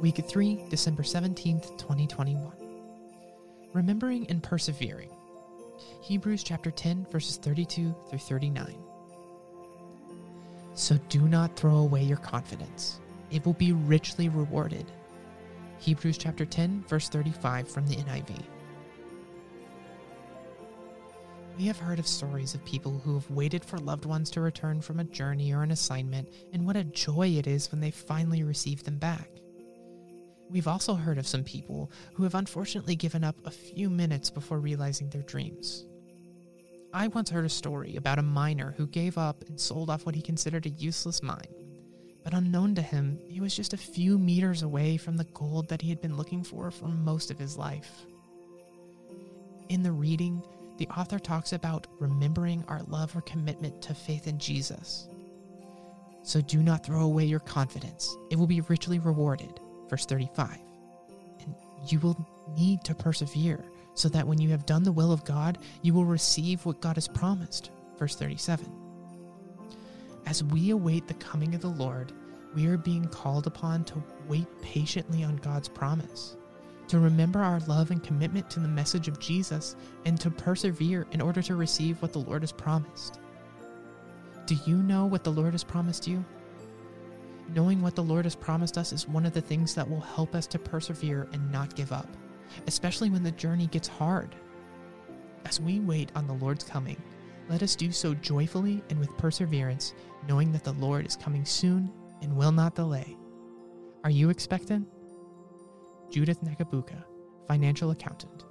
Week 3, December 17th, 2021. Remembering and persevering. Hebrews chapter 10, verses 32 through 39. So do not throw away your confidence, it will be richly rewarded. Hebrews chapter 10, verse 35 from the NIV. We have heard of stories of people who have waited for loved ones to return from a journey or an assignment, and what a joy it is when they finally receive them back. We've also heard of some people who have unfortunately given up a few minutes before realizing their dreams. I once heard a story about a miner who gave up and sold off what he considered a useless mine. But unknown to him, he was just a few meters away from the gold that he had been looking for for most of his life. In the reading, the author talks about remembering our love or commitment to faith in Jesus. So do not throw away your confidence, it will be richly rewarded. Verse 35. And you will need to persevere, so that when you have done the will of God, you will receive what God has promised. Verse 37. As we await the coming of the Lord, we are being called upon to wait patiently on God's promise to remember our love and commitment to the message of Jesus, and to persevere in order to receive what the Lord has promised. Do you know what the Lord has promised you? Knowing what the Lord has promised us is one of the things that will help us to persevere and not give up, especially when the journey gets hard. As we wait on the Lord's coming, let us do so joyfully and with perseverance, knowing that the Lord is coming soon and will not delay. Are you expectant? Judith Nakabuka, financial accountant.